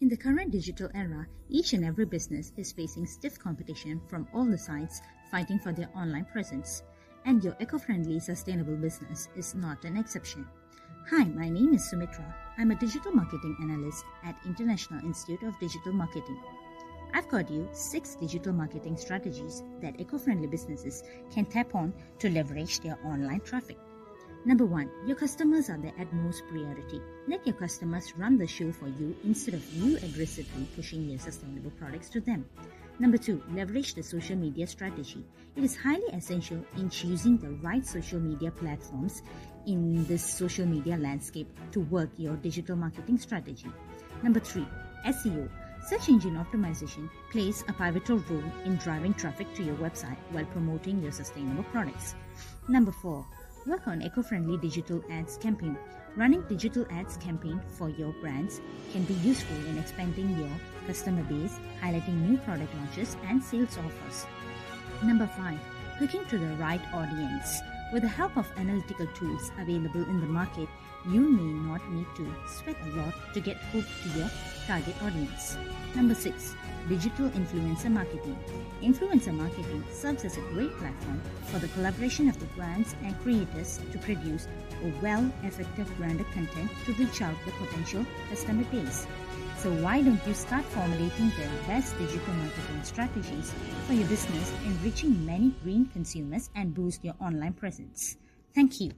In the current digital era, each and every business is facing stiff competition from all the sides fighting for their online presence. And your eco friendly, sustainable business is not an exception. Hi, my name is Sumitra. I'm a digital marketing analyst at International Institute of Digital Marketing. I've got you six digital marketing strategies that eco friendly businesses can tap on to leverage their online traffic. Number one, your customers are the utmost priority. Let your customers run the show for you instead of you aggressively pushing your sustainable products to them. Number two, leverage the social media strategy. It is highly essential in choosing the right social media platforms in this social media landscape to work your digital marketing strategy. Number three, SEO. Search engine optimization plays a pivotal role in driving traffic to your website while promoting your sustainable products. Number four, Work on eco-friendly digital ads campaign. Running digital ads campaign for your brands can be useful in expanding your customer base, highlighting new product launches and sales offers. Number 5. Hooking to the right audience. With the help of analytical tools available in the market, you may not need to sweat a lot to get hooked to your target audience. Number 6. Digital Influencer Marketing. Influencer marketing serves as a great platform for the collaboration of the brands and creators to produce a well effective branded content to reach out the potential customer base. So why don't you start formulating the best digital marketing strategies for your business in reaching many green consumers and boost your online presence? Thank you.